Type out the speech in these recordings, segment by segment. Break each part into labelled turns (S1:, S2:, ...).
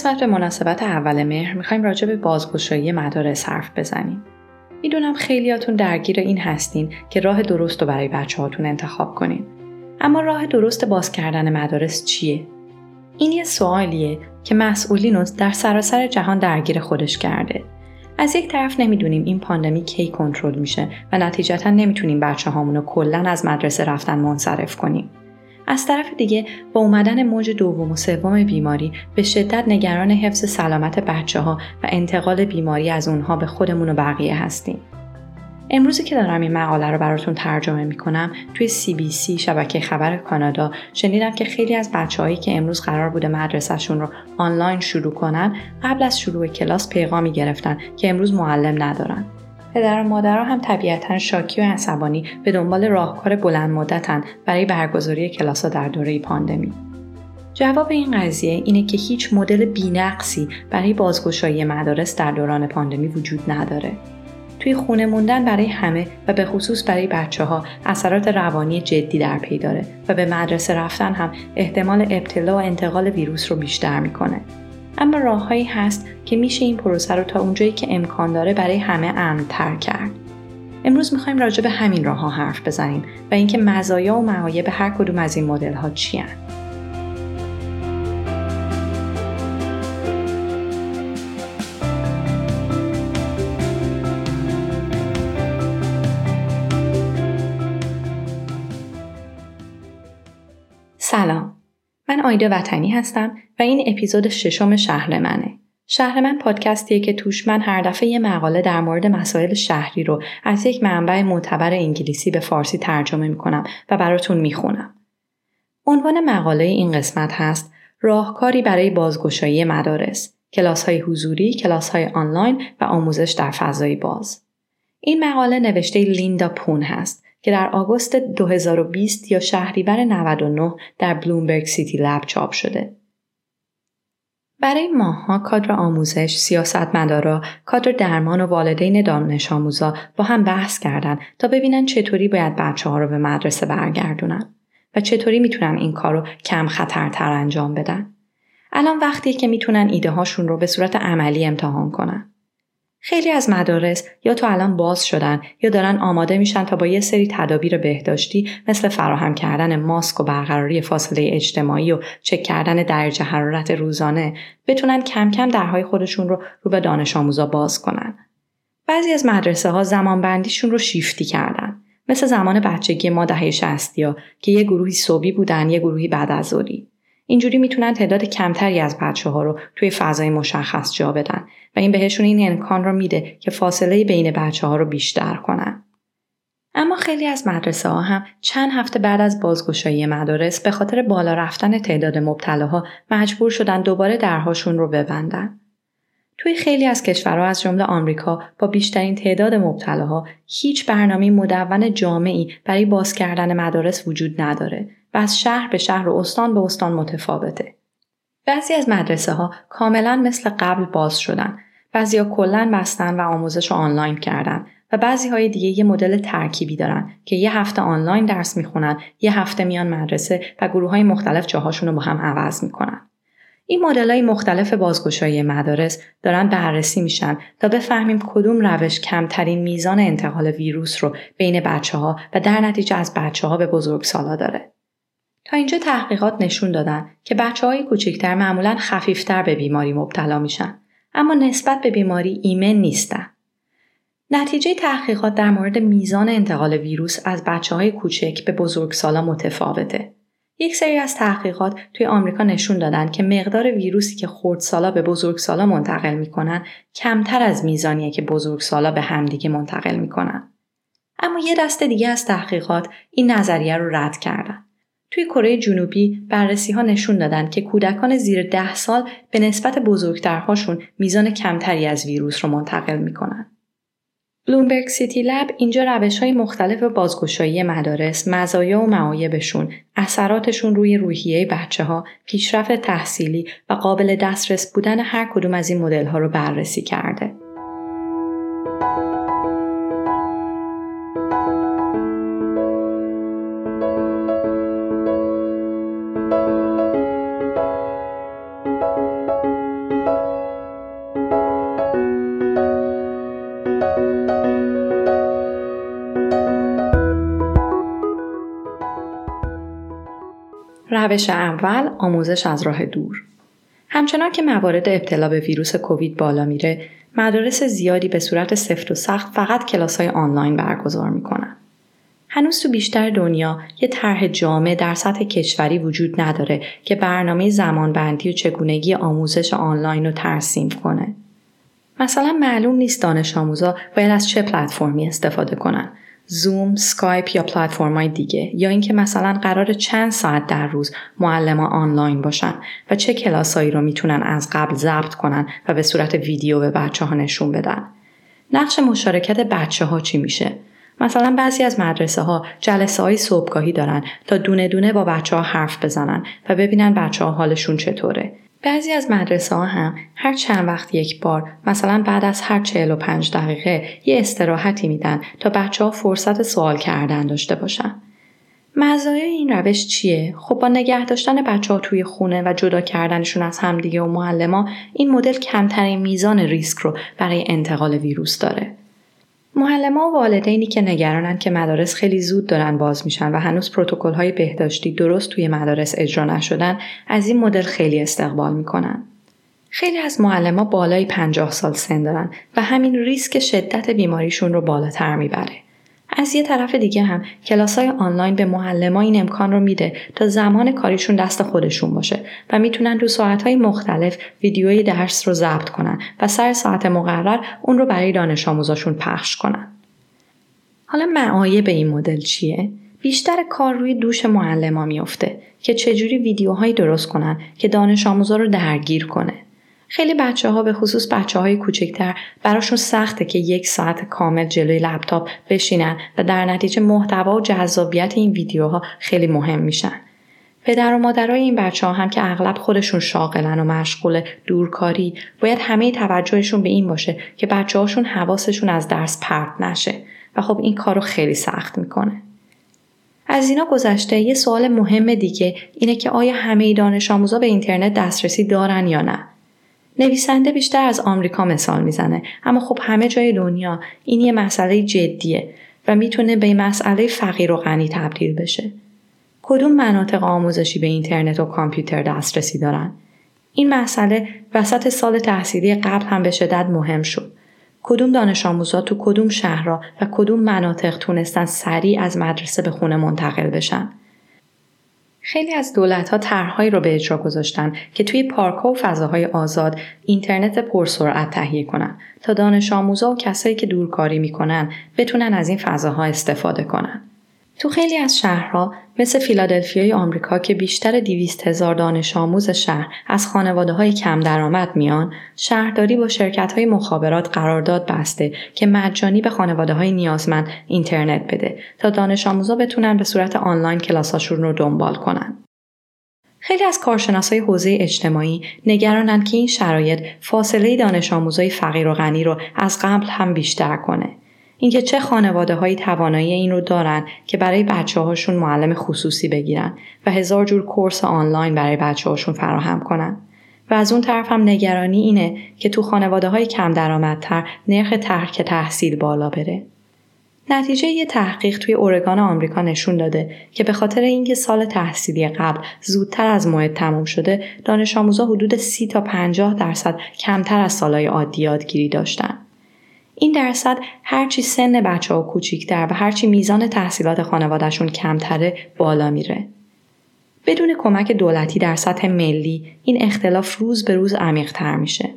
S1: قسمت به مناسبت اول مهر می‌خوایم راجع به بازگشایی مدارس حرف بزنیم. می‌دونم خیلیاتون درگیر این هستین که راه درست رو برای بچه هاتون انتخاب کنین. اما راه درست باز کردن مدارس چیه؟ این یه سوالیه که مسئولین در سراسر جهان درگیر خودش کرده. از یک طرف نمی‌دونیم این پاندمی کی کنترل میشه و نتیجتا نمی‌تونیم بچه هامون رو کلا از مدرسه رفتن منصرف کنیم. از طرف دیگه با اومدن موج دوم و سوم بیماری به شدت نگران حفظ سلامت بچه ها و انتقال بیماری از اونها به خودمون و بقیه هستیم. امروزی که دارم این مقاله رو براتون ترجمه می‌کنم توی CBC شبکه خبر کانادا شنیدم که خیلی از بچههایی که امروز قرار بوده مدرسهشون رو آنلاین شروع کنن قبل از شروع کلاس پیغامی گرفتن که امروز معلم ندارن پدر و مادرها هم طبیعتا شاکی و عصبانی به دنبال راهکار بلند مدتن برای برگزاری کلاس در دوره پاندمی. جواب این قضیه اینه که هیچ مدل بینقصی برای بازگشایی مدارس در دوران پاندمی وجود نداره. توی خونه موندن برای همه و به خصوص برای بچه ها اثرات روانی جدی در پی داره و به مدرسه رفتن هم احتمال ابتلا و انتقال ویروس رو بیشتر می‌کنه. اما راههایی هست که میشه این پروسه رو تا اونجایی که امکان داره برای همه امن تر کرد. امروز می‌خوایم راجع به همین راه ها حرف بزنیم و اینکه مزایا و معایب هر کدوم از این مدل ها چی سلام آیده وطنی هستم و این اپیزود ششم شهر منه. شهر من پادکستیه که توش من هر دفعه یه مقاله در مورد مسائل شهری رو از یک منبع معتبر انگلیسی به فارسی ترجمه می‌کنم و براتون می‌خونم. عنوان مقاله این قسمت هست راهکاری برای بازگشایی مدارس، کلاس های حضوری، کلاس های آنلاین و آموزش در فضای باز. این مقاله نوشته لیندا پون هست که در آگوست 2020 یا شهریور 99 در بلومبرگ سیتی لب چاپ شده. برای ماها کادر آموزش، سیاستمدارا، کادر درمان و والدین دانش آموزا با هم بحث کردن تا ببینن چطوری باید بچه ها رو به مدرسه برگردونن و چطوری می‌تونن این کار رو کم خطرتر انجام بدن. الان وقتیه که می‌تونن ایده هاشون رو به صورت عملی امتحان کنن. خیلی از مدارس یا تو الان باز شدن یا دارن آماده میشن تا با یه سری تدابیر بهداشتی مثل فراهم کردن ماسک و برقراری فاصله اجتماعی و چک کردن درجه حرارت روزانه بتونن کم کم درهای خودشون رو رو به دانش آموزا باز کنن. بعضی از مدرسه ها زمان بندیشون رو شیفتی کردن. مثل زمان بچگی ما دهه شستی که یه گروهی صبحی بودن یه گروهی بعد از ظهری. اینجوری می‌تونن تعداد کمتری از بچه ها رو توی فضای مشخص جا بدن و این بهشون این امکان رو میده که فاصله بین بچه ها رو بیشتر کنن. اما خیلی از مدرسه ها هم چند هفته بعد از بازگشایی مدارس به خاطر بالا رفتن تعداد مبتلاها مجبور شدن دوباره درهاشون رو ببندن. توی خیلی از کشورها از جمله آمریکا با بیشترین تعداد مبتلاها هیچ برنامه مدون جامعی برای باز کردن مدارس وجود نداره و از شهر به شهر و استان به استان متفاوته. بعضی از مدرسه ها کاملا مثل قبل باز شدن. بعضی ها کلن بستن و آموزش رو آنلاین کردن و بعضی های دیگه یه مدل ترکیبی دارن که یه هفته آنلاین درس می‌خونن، یه هفته میان مدرسه و گروه های مختلف جاهاشون رو با هم عوض می‌کنن. این مدل های مختلف بازگشایی مدارس دارن بررسی میشن تا بفهمیم کدوم روش کمترین میزان انتقال ویروس رو بین بچه ها و در نتیجه از بچه ها به بزرگسالا داره. تا اینجا تحقیقات نشون دادن که بچه های کوچکتر معمولا خفیفتر به بیماری مبتلا میشن اما نسبت به بیماری ایمن نیستن. نتیجه تحقیقات در مورد میزان انتقال ویروس از بچه های کوچک به بزرگسالا متفاوته. یک سری از تحقیقات توی آمریکا نشون دادن که مقدار ویروسی که خردسالا به بزرگسالا منتقل می‌کنن کمتر از میزانیه که بزرگسالا به همدیگه منتقل می‌کنن. اما یه دسته دیگه از تحقیقات این نظریه رو رد کردن. توی کره جنوبی بررسی ها نشون دادن که کودکان زیر ده سال به نسبت بزرگترهاشون میزان کمتری از ویروس رو منتقل می‌کنن. بلومبرگ سیتی لب اینجا روش های مختلف بازگشایی مدارس، مزایا و معایبشون، اثراتشون روی روحیه بچه ها، پیشرفت تحصیلی و قابل دسترس بودن هر کدوم از این مدل ها رو بررسی کرده. روش اول آموزش از راه دور. همچنان که موارد ابتلا به ویروس کووید بالا میره، مدارس زیادی به صورت سفت و سخت فقط کلاس های آنلاین برگزار می‌کنن. هنوز تو بیشتر دنیا یه طرح جامع در سطح کشوری وجود نداره که برنامه زمانبندی و چگونگی آموزش آنلاین رو ترسیم کنه. مثلا معلوم نیست دانش آموزا باید از چه پلتفرمی استفاده کنن. زوم، سکایپ یا پلتفرم‌های دیگه یا اینکه مثلا قرار چند ساعت در روز معلم آنلاین باشن و چه کلاسایی رو می‌تونن از قبل ضبط کنن و به صورت ویدیو به بچه ها نشون بدن. نقش مشارکت بچه ها چی میشه؟ مثلا بعضی از مدرسه ها جلسه های صبحگاهی دارن تا دونه دونه با بچه ها حرف بزنن و ببینن بچه ها حالشون چطوره. بعضی از مدرسه ها هم هر چند وقت یک بار مثلا بعد از هر 45 دقیقه یه استراحتی میدن تا بچه ها فرصت سوال کردن داشته باشن. مزایای این روش چیه؟ خب با نگه داشتن بچه ها توی خونه و جدا کردنشون از همدیگه و معلما این مدل کمترین میزان ریسک رو برای انتقال ویروس داره. معلما و والدینی که نگرانن که مدارس خیلی زود دارن باز میشن و هنوز پروتکل های بهداشتی درست توی مدارس اجرا نشدن از این مدل خیلی استقبال می‌کنن. خیلی از معلما بالای 50 سال سن دارن و همین ریسک شدت بیماریشون رو بالاتر می‌بره. از یه طرف دیگه هم کلاس های آنلاین به معلما این امکان رو میده تا زمان کاریشون دست خودشون باشه و می‌تونن تو ساعت های مختلف ویدیوی درس رو ضبط کنن و سر ساعت مقرر اون رو برای دانش آموزاشون پخش کنن. حالا معایب این مدل چیه؟ بیشتر کار روی دوش معلما میافته که چجوری ویدیوهایی درست کنن که دانش آموزا رو درگیر کنه. خیلی بچه ها به خصوص بچه های کوچکتر براشون سخته که یک ساعت کامل جلوی لپتاپ بشینن و در نتیجه محتوا و جذابیت این ویدیوها خیلی مهم میشن. پدر و مادرای این بچه ها هم که اغلب خودشون شاغلن و مشغول دورکاری باید همه توجهشون به این باشه که بچه هاشون حواسشون از درس پرت نشه و خب این کار رو خیلی سخت می‌کنه. از اینا گذشته یه سوال مهم دیگه اینه که آیا همه دانش آموزا به اینترنت دسترسی دارن یا نه؟ نویسنده بیشتر از آمریکا مثال می‌زنه اما خب همه جای دنیا این یه مسئله جدیه و می‌تونه به مسئله فقیر و غنی تبدیل بشه. کدوم مناطق آموزشی به اینترنت و کامپیوتر دسترسی دارن؟ این مسئله وسط سال تحصیلی قبل هم به شدت مهم شد. کدوم دانش آموزا تو کدوم شهرها و کدوم مناطق تونستن سریع از مدرسه به خونه منتقل بشن؟ خیلی از دولت ها طرحهایی را به اجرا گذاشتن که توی پارک و فضاهای آزاد اینترنت پرسرعت تهیه کنند تا دانش آموزا و کسایی که دورکاری می‌کنن بتونن از این فضاها استفاده کنن. تو خیلی از شهرها مثل فیلادلفیای آمریکا که بیشتر 200 هزار دانش آموز شهر از خانواده های کم درآمد میان شهرداری با شرکت های مخابرات قرارداد بسته که مجانی به خانواده های نیازمند اینترنت بده تا دانش آموزا بتونن به صورت آنلاین کلاساشون رو دنبال کنن. خیلی از کارشناسای حوزه اجتماعی نگرانند که این شرایط فاصله دانش آموزای فقیر و غنی رو از قبل هم بیشتر کنه اینکه چه خانواده هایی توانایی این رو دارن که برای بچه هاشون معلم خصوصی بگیرن و هزار جور کورس آنلاین برای بچه هاشون فراهم کنن. و از اون طرف هم نگرانی اینه که تو خانواده های کم درآمدتر نرخ ترک تحصیل بالا بره. نتیجه یه تحقیق توی اورگان آمریکا نشون داده که به خاطر اینکه سال تحصیلی قبل زودتر از موعد تموم شده دانش آموزا حدود 30 تا 50 درصد کمتر از سالهای عادی یادگیری داشتن. این درصد هرچی سن بچه ها کوچیکتر و هرچی میزان تحصیلات خانوادهشون کمتره بالا میره. بدون کمک دولتی در سطح ملی این اختلاف روز به روز عمیقتر میشه.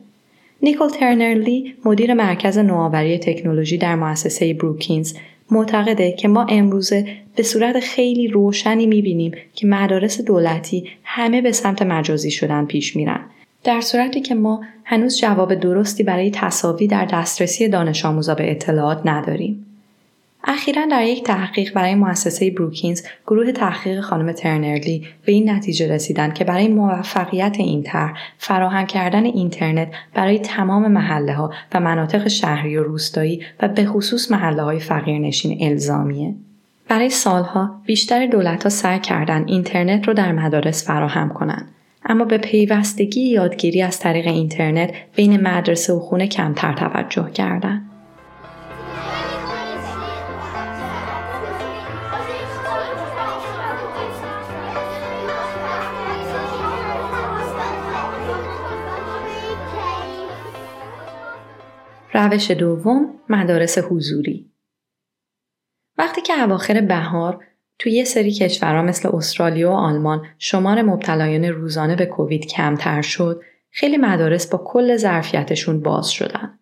S1: نیکل ترنرلی مدیر مرکز نوآوری تکنولوژی در مؤسسه بروکینز معتقده که ما امروزه به صورت خیلی روشنی می‌بینیم که مدارس دولتی همه به سمت مجازی شدن پیش میرن در صورتی که ما هنوز جواب درستی برای تصاوی در دسترسی دانش آموزا به اطلاعات نداریم. اخیرا در یک تحقیق برای مؤسسه بروکینز گروه تحقیق خانم ترنرلی به این نتیجه رسیدند که برای موفقیت این طرح فراهم کردن اینترنت برای تمام محله ها و مناطق شهری و روستایی و به خصوص محله های فقیرنشین الزامیه. برای سالها بیشتر دولت ها سعی کردن اینترنت رو در مدارس فراهم کنند اما به پیوستگی یادگیری از طریق اینترنت بین مدرسه و خونه کمتر توجه کردند. روش دوم مدارس حضوری وقتی که اواخر بهار توی یه سری کشورها مثل استرالیا و آلمان شمار مبتلایان روزانه به کووید کمتر شد خیلی مدارس با کل ظرفیتشون باز شدن.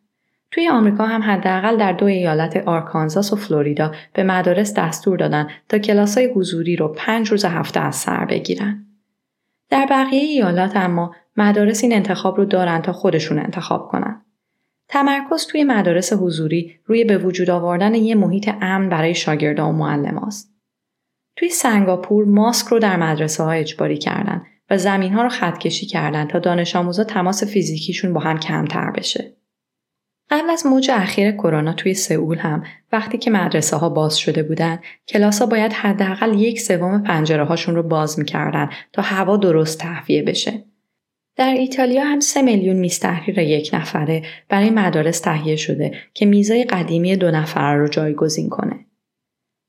S1: توی آمریکا هم حداقل در دو ایالت آرکانزاس و فلوریدا به مدارس دستور دادن تا کلاسای حضوری رو پنج روز هفته از سر بگیرن. در بقیه ایالات اما مدارس این انتخاب رو دارن تا خودشون انتخاب کنن. تمرکز توی مدارس حضوری روی به وجود آوردن یه محیط امن برای شاگردان و معلم است. توی سنگاپور ماسک رو در مدرسه ها اجباری کردن و زمین ها رو خط کشی کردن تا دانش آموزا تماس فیزیکیشون با هم کمتر بشه. قبل از موج اخیر کرونا توی سئول هم وقتی که مدرسه ها باز شده بودن کلاس ها باید حداقل یک سوم پنجره هاشون رو باز می‌کردن تا هوا درست تهویه بشه. در ایتالیا هم سه میلیون میز تحریر یک نفره برای مدارس تهیه شده که میزای قدیمی دو نفره رو جایگزین کنه.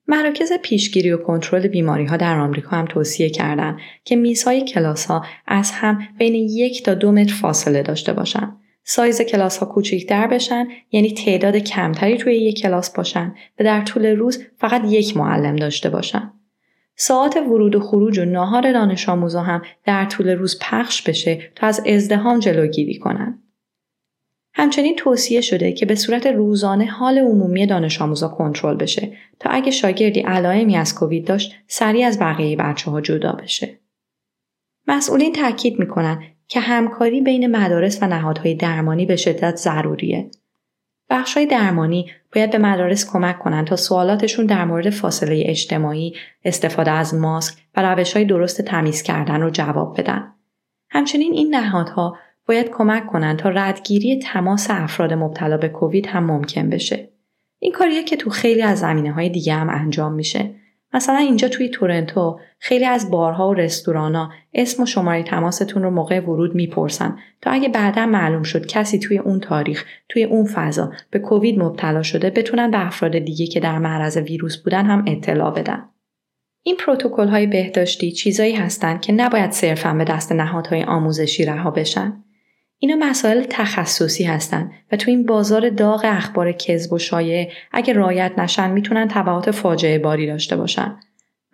S1: مراکز پیشگیری و کنترل بیماری ها در آمریکا هم توصیه کردند که میزهای کلاس ها از هم بین یک تا دو متر فاصله داشته باشند. سایز کلاس ها کوچکتر بشن یعنی تعداد کمتری توی یک کلاس باشن و در طول روز فقط یک معلم داشته باشن. ساعت ورود و خروج و ناهار دانش آموزا هم در طول روز پخش بشه تا از ازدهام جلوگیری کنند. همچنین توصیه شده که به صورت روزانه حال عمومی دانش آموزا کنترل بشه تا اگه شاگردی علائمی از کووید داشت سریع از بقیه بچه ها جدا بشه. مسئولین تاکید می‌کنن که همکاری بین مدارس و نهادهای درمانی به شدت ضروریه. بخشهای درمانی باید به مدارس کمک کنند تا سوالاتشون در مورد فاصله اجتماعی، استفاده از ماسک و روشهای درست تمیز کردن رو جواب بدن. همچنین این نهادها باید کمک کنند تا ردگیری تماس افراد مبتلا به کووید هم ممکن بشه. این کاریه که تو خیلی از زمینه های دیگه هم انجام میشه. مثلا اینجا توی تورنتو خیلی از بارها و رستورانا اسم و شماره تماستون رو موقع ورود می‌پرسن تا اگه بعدا معلوم شد کسی توی اون تاریخ توی اون فضا به کووید مبتلا شده بتونن به افراد دیگه که در معرض ویروس بودن هم اطلاع بدن. این پروتکل های بهداشتی چیزایی هستند که نباید صرفا به دست نهادهای آموزشی رها بشن. اینا مسائل تخصصی هستن و تو این بازار داغ اخبار کذب و شایع اگه رایت نشن می‌تونن تبعات فاجعه باری داشته باشن.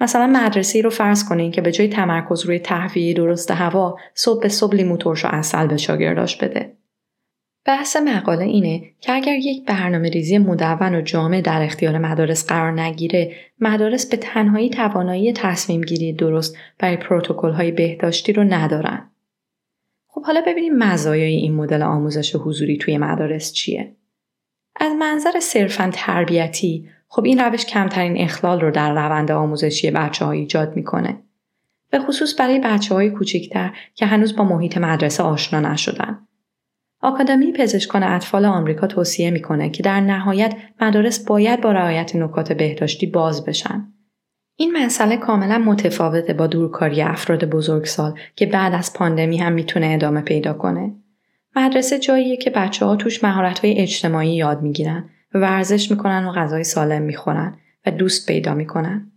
S1: مثلا مدرسه رو فرض کنین که به جای تمرکز روی تهویه درست هوا صبح به صبح لیمو ترش و اصل به شاگرداش بده. بحث مقاله اینه که اگر یک برنامه ریزی مدون و جامع در اختیار مدارس قرار نگیره مدارس به تنهایی توانایی تصمیم گیری درست برای پروتکل های بهداشتی رو ندارن. خب حالا ببینیم مزایای این مدل آموزش حضوری توی مدارس چیه. از منظر صرفا تربیتی خب این روش کمترین اخلال رو در روند آموزشی بچه ها ایجاد می‌کنه. به خصوص برای بچه های کوچکتر که هنوز با محیط مدرسه آشنا نشدن. آکادمی پزشکان اطفال آمریکا توصیه می‌کنه که در نهایت مدارس باید با رعایت نکات بهداشتی باز بشن. این مسئله کاملا متفاوته با دورکاری افراد بزرگسال که بعد از پاندمی هم می‌تونه ادامه پیدا کنه. مدرسه جاییه که بچه ها توش مهارت های اجتماعی یاد می‌گیرن و ورزش می‌کنن و غذای سالم می‌خورن و دوست پیدا می‌کنن.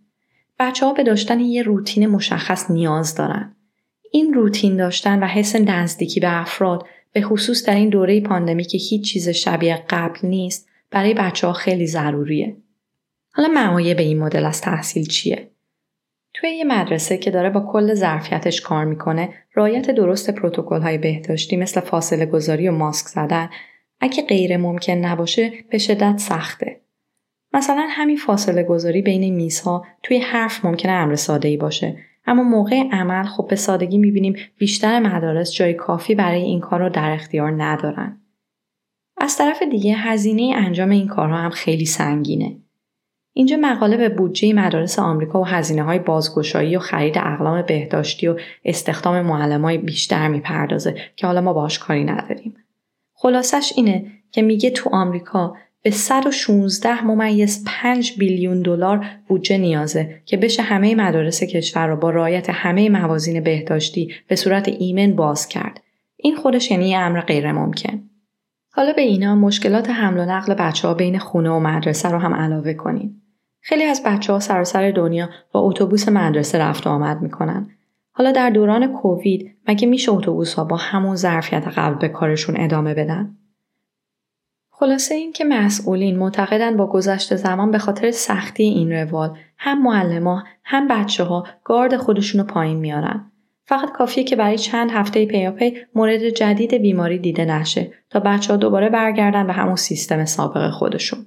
S1: بچه ها به داشتن یه روتین مشخص نیاز دارن. این روتین داشتن و حس نزدیکی به افراد به خصوص در این دوره پاندمی که هیچ چیز شبیه قبل نیست برای بچه ها خیلی ضروریه. حالا معایب این مدل از تحصیل چیه؟ توی یه مدرسه که داره با کل ظرفیتش کار می‌کنه رایت درست پروتکل های بهداشتی مثل فاصله گذاری و ماسک زدن اگه غیر ممکن نباشه به شدت سخته. مثلا همین فاصله گذاری بین میزها توی حرف ممکنه امر ساده ای باشه اما موقع عمل خب به سادگی می‌بینیم بیشتر مدارس جای کافی برای این کار رو در اختیار ندارن. از طرف دیگه هزینه انجام این کارها هم خیلی سنگینه. اینجا مقاله به بودجه مدارس آمریکا و هزینه های بازگشایی و خرید اقلام بهداشتی و استخدام معلم های بیشتر می‌پردازه که حالا ما باش کاری نداریم. خلاصش اینه که میگه تو آمریکا به 116 ممیز 5 بیلیون دلار بودجه نیازه که بشه همه مدارس کشور را با رعایت همه موازین بهداشتی به صورت ایمن باز کرد. این خودش یعنی امر غیر ممکن. حالا به اینا مشکلات حمل و نقل بچه ها بین خونه و مدرسه رو هم علاوه کنیم. خیلی از بچه ها سراسر دنیا با اتوبوس مدرسه رفت و آمد می‌کنن. حالا در دوران کووید مگه میشه اتوبوس ها با همون ظرفیت قبل به کارشون ادامه بدن؟ خلاصه این که مسئولین معتقدن با گذشت زمان به خاطر سختی این روال هم معلما هم بچه ها گارد خودشونو پایین میارن. فقط کافیه که برای چند هفته پیاپی مورد جدید بیماری دیده نشه تا بچه ها دوباره برگردن به همون سیستم سابق خودشون.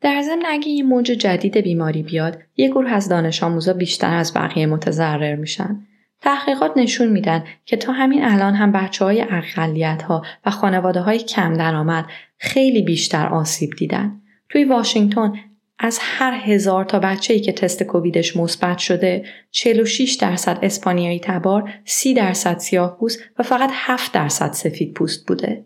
S1: در ضمن اگه یه موج جدید بیماری بیاد، یه گروه از دانش آموزا بیشتر از بقیه متضرر میشن. تحقیقات نشون میدن که تا همین الان هم بچه های اقلیت ها و خانواده های کم درآمد خیلی بیشتر آسیب دیدن. توی واشنگتن از هر هزار تا بچه ای که تست کوویدش مثبت شده 46 درصد اسپانیایی تبار 30 درصد سیاه پوست و فقط 7 درصد سفید پوست بوده.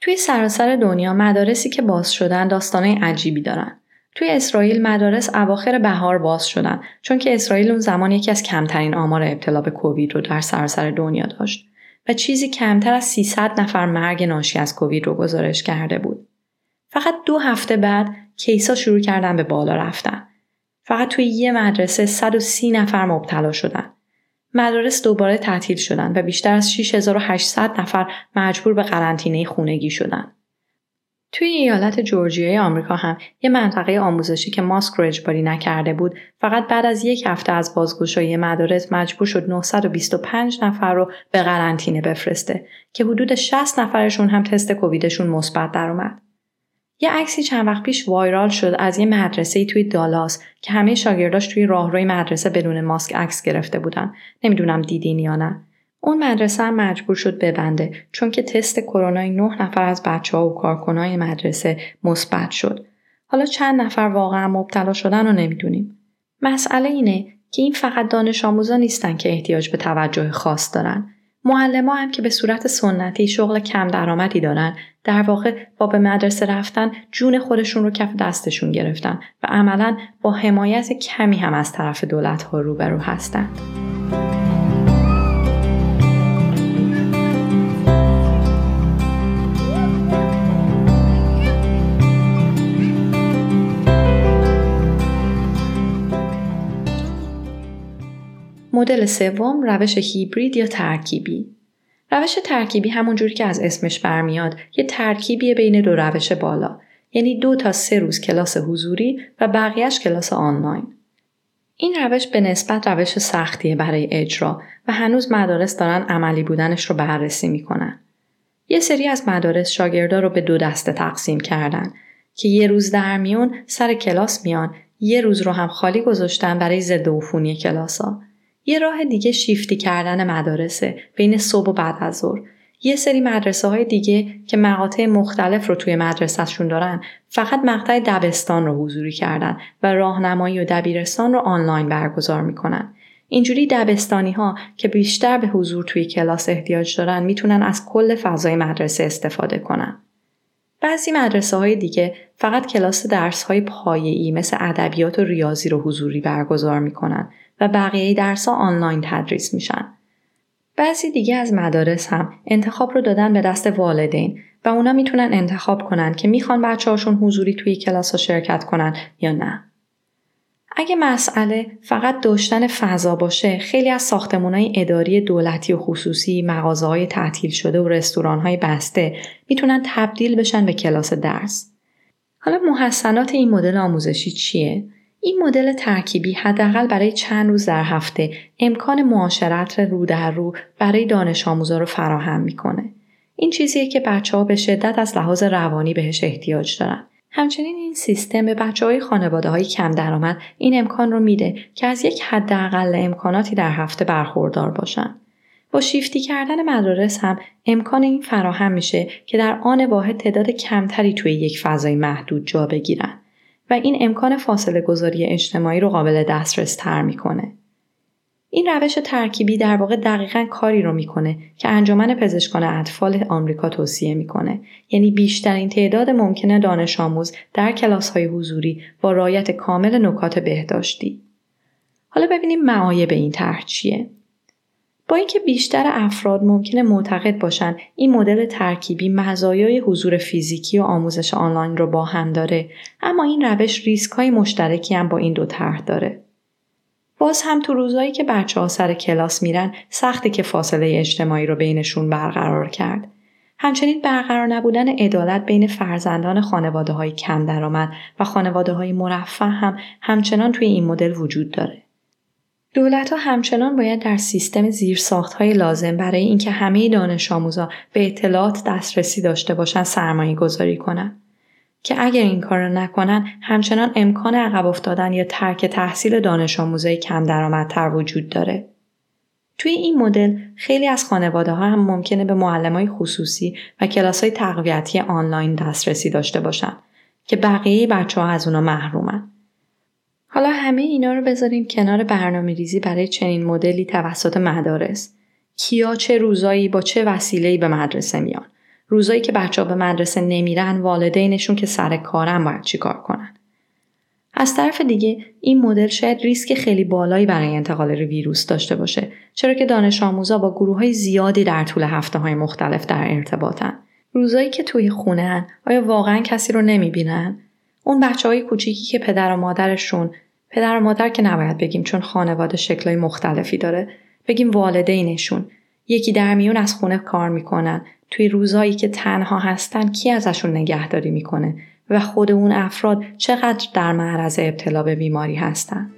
S1: توی سراسر دنیا مدارسی که باز شدن داستانه عجیبی دارن. توی اسرائیل مدارس اواخر بهار باز شدن چون که اسرائیل اون زمان یکی از کمترین آمار ابتلا به کووید رو در سراسر دنیا داشت و چیزی کمتر از 300 نفر مرگ ناشی از کووید رو گزارش کرده بود. فقط دو هفته بعد کیسا شروع کردن به بالا رفتن. فقط توی یه مدرسه 130 نفر مبتلا شدن. مدارس دوباره تعطیل شدن و بیشتر از 6800 نفر مجبور به قرنطینه خونگی شدن. توی ایالت جورجیای آمریکا هم یه منطقه آموزشی که ماسک رو اجباری نکرده بود فقط بعد از یک هفته از بازگشایی مدارس مجبور شد 925 نفر رو به قرنطینه بفرسته که حدود 60 نفرشون هم تست کوویدشون مثبت در اومد. یه عکسی چند وقت پیش وایرال شد از یه مدرسه توی دالاس که همه شاگرداش توی راهروی مدرسه بدون ماسک عکس گرفته بودن. نمی‌دونم دیدین یا نه. اون مدرسه هم مجبور شد ببنده چون که تست کرونا نه نفر از بچه ها و کارکنای مدرسه مثبت شد. حالا چند نفر واقعا مبتلا شدن رو نمی‌دونیم. مسئله اینه که این فقط دانش آموزا نیستن که احتیاج به توجه خاص دارن. معلما هم که به صورت سنتی شغل کم درآمدی دارن در واقع با به مدرسه رفتن جون خودشون رو کف دستشون گرفتن و عملا با حمایت کمی هم از طرف دولت ها روبرو هستند. مدل سوم روش هیبرید یا ترکیبی. روش ترکیبی همونجوری که از اسمش برمیاد یه ترکیبیه بین دو روش بالا. یعنی دو تا سه روز کلاس حضوری و بقیهش کلاس آنلاین. این روش به نسبت روش سختیه برای اجرا و هنوز مدارس دارن عملی بودنش رو بررسی می‌کنن. یه سری از مدارس شاگردا رو به دو دسته تقسیم کردن که یه روز در میون سر کلاس میان یه روز رو هم خالی گذاشتن برای ضد عفونی کلاسا یه راه دیگه شیفتی کردن مدارسه بین صبح و بعد از ظهر یه سری مدرسه های دیگه که مقاطع مختلف رو توی مدرسهشون دارن فقط مقطع دبستان رو حضوری کردن و راهنمایی و دبیرستان رو آنلاین برگزار می‌کنن. اینجوری دبستانی ها که بیشتر به حضور توی کلاس احتیاج دارن می‌تونن از کل فضای مدرسه استفاده کنن. بعضی مدرسه های دیگه فقط کلاس درس های پایه‌ای مثل ادبیات و ریاضی رو حضوری برگزار می‌کنن و بقیه درس ها آنلاین تدریس میشن. بعضی دیگه از مدارس هم انتخاب رو دادن به دست والدین و اونا می‌تونن انتخاب کنن که می‌خوان بچه هاشون حضوری توی کلاس ها شرکت کنن یا نه. اگه مسئله فقط داشتن فضا باشه خیلی از ساختمون های اداری دولتی و خصوصی مغازه های تعطیل شده و رستوران های بسته می‌تونن تبدیل بشن به کلاس درس. حالا محسنات این مدل آموزشی چیه؟ این مدل ترکیبی حداقل برای چند روز در هفته امکان معاشرت رو در رو برای دانش آموزا رو فراهم می‌کنه. این چیزیه که بچه ها به شدت از لحاظ روانی بهش احتیاج دارن. همچنین این سیستم به بچه های خانواده های کم درآمد این امکان رو میده که از یک حداقل امکاناتی در هفته برخوردار باشن. با شیفتی کردن مدارس هم امکان این فراهم میشه که در آن واحد تعداد کمتری توی یک فضای محدود جا بگیرن. و این امکان فاصله گذاری اجتماعی رو قابل دسترس تر می‌کنه. این روش ترکیبی در واقع دقیقا کاری رو می‌کنه که انجمن پزشکان اطفال آمریکا توصیه می‌کنه. یعنی بیشترین تعداد ممکنه دانش آموز در کلاس های حضوری با رایت کامل نکات بهداشتی. حالا ببینیم معایب این طرح چیه. با اینکه بیشتر افراد ممکنه معتقد باشن این مدل ترکیبی مزایای حضور فیزیکی و آموزش آنلاین رو با هم داره. اما این روش ریسک های مشترکی هم با این دو طرح داره. باز هم تو روزایی که بچه ها سر کلاس میرن سخته که فاصله اجتماعی رو بینشون برقرار کرد. همچنین برقرار نبودن عدالت بین فرزندان خانواده های کم درآمد و خانواده های مرفه هم همچنان توی این مدل وجود داره. دولت ها همچنان باید در سیستم زیرساخت های لازم برای اینکه همه دانش آموزا به اطلاعات دسترسی داشته باشن سرمایه گذاری کنن. که اگر این کار را نکنن همچنان امکان عقب افتادن یا ترک تحصیل دانش آموزای کم درآمدتر وجود داره. توی این مدل خیلی از خانواده ها هم ممکنه به معلم های خصوصی و کلاس های تقویتی آنلاین دسترسی داشته باشن که بقیه بچه ها از اونا محرومن. حالا همه اینا رو بذاریم کنار برنامه ریزی برای چنین مدلی توسط مدارس. کیا چه روزایی با چه وسیله‌ای به مدرسه میان. روزایی که بچه ها به مدرسه نمیرن والدینشون که سر کارن باید چیکار کنن. از طرف دیگه این مدل شاید ریسک خیلی بالایی برای انتقال ویروس داشته باشه چرا که دانش آموزا با گروه های زیادی در طول هفته های مختلف در ارتباطن روزایی که توی خونه آیا واقعا کسی رو نمی‌بینن اون بچه های کوچیکی که پدر و مادرشون پدر و مادر که نباید بگیم چون خانواده شکلهای مختلفی داره بگیم والدینشون. یکی در میون از خونه کار می‌کنن. توی روزایی که تنها هستن کی ازشون نگهداری می‌کنه؟ و خود اون افراد چقدر در معرض ابتلا به بیماری هستند.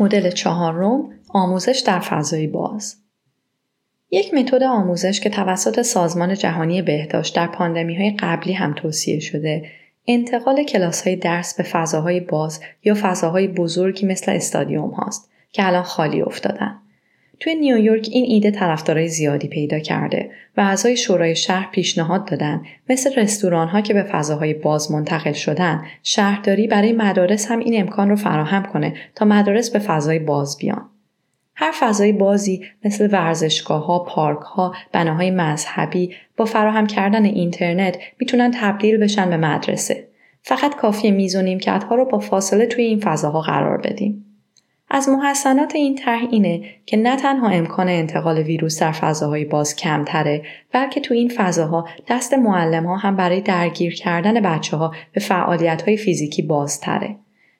S1: مدل چهارم آموزش در فضای باز یک متد آموزش که توسط سازمان جهانی بهداشت در پاندمی های قبلی هم توصیه شده انتقال کلاس های درس به فضاهای باز یا فضاهای بزرگی مثل استادیوم هاست که الان خالی افتادن. توی نیویورک این ایده طرفدارای زیادی پیدا کرده و اعضای شورای شهر پیشنهاد دادن مثل رستوران ها که به فضاهای باز منتقل شدن شهرداری برای مدارس هم این امکان رو فراهم کنه تا مدارس به فضای باز بیان. هر فضای بازی مثل ورزشگاه ها، پارک ها، بناهای مذهبی با فراهم کردن اینترنت می‌تونن تبدیل بشن به مدرسه. فقط کافی میز و نیمکت ها رو با فاصله توی این فضاها قرار بدیم. از محسنات این طرح اینه که نه تنها امکان انتقال ویروس در فضاهای باز کمتره بلکه تو این فضاها دست معلم ها هم برای درگیر کردن بچه ها به فعالیت های فیزیکی بازتره.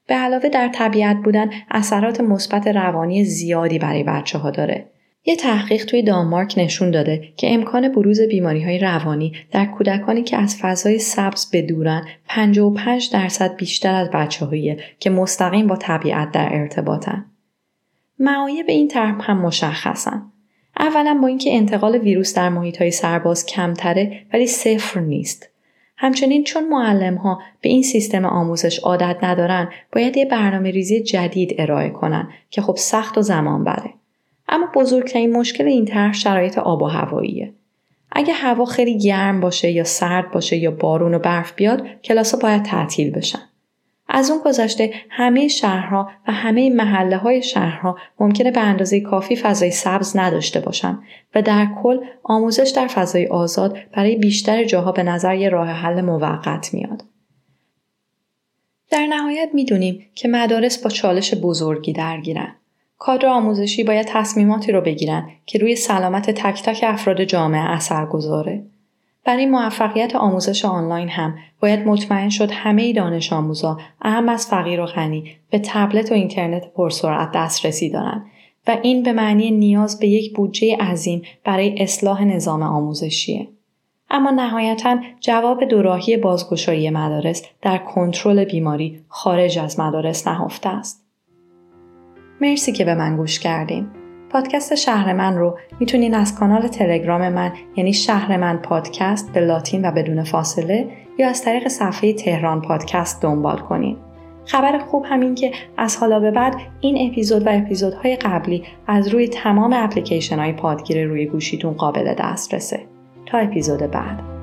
S1: به علاوه در طبیعت بودن اثرات مثبت روانی زیادی برای بچه ها داره. یه تحقیق توی دانمارک نشون داده که امکان بروز بیماری های روانی در کودکانی که از فضای سبز به دورن 55 درصد بیشتر از بچه که مستقیم با طبیعت در ارتباطن. معایب این طرح هم مشخصن. اولا با اینکه انتقال ویروس در محیط های سرباز کمتره ولی صفر نیست. همچنین چون معلم ها به این سیستم آموزش عادت ندارن باید یه برنامه ریزی جدید ارائه کنن که خب سخت و زمان بره. اما بزرگترین مشکل این طرح شرایط آب و هواییه. اگه هوا خیلی گرم باشه یا سرد باشه یا بارون و برف بیاد کلاس باید تعطیل بشن. از اون گذشته همه شهرها و همه محله های شهرها ممکنه به اندازه کافی فضای سبز نداشته باشن و در کل آموزش در فضای آزاد برای بیشتر جاها به نظر یه راه حل موقت میاد. در نهایت می‌دونیم که مدارس با چالش بزرگی درگیرن. کادر آموزشی باید تصمیماتی رو بگیرن که روی سلامت تک تک افراد جامعه اثر گذاره. برای موفقیت آموزش آنلاین هم باید مطمئن شد همه دانش آموزا اهم از فقیر و غنی به تبلت و اینترنت پرسرعت دسترسی دارند و این به معنی نیاز به یک بودجه عظیم برای اصلاح نظام آموزشیه. اما نهایتا جواب دوراهی بازگشایی مدارس در کنترل بیماری خارج از مدارس نهفته است. مرسی که به من گوش کردین. پادکست شهر من رو می‌تونین از کانال تلگرام من یعنی شهر من پادکست به لاتین و بدون فاصله یا از طریق صفحه تهران پادکست دنبال کنین. خبر خوب همین که از حالا به بعد این اپیزود و اپیزودهای قبلی از روی تمام اپلیکیشن های پادگیر روی گوشیتون قابل دسترسه. تا اپیزود بعد.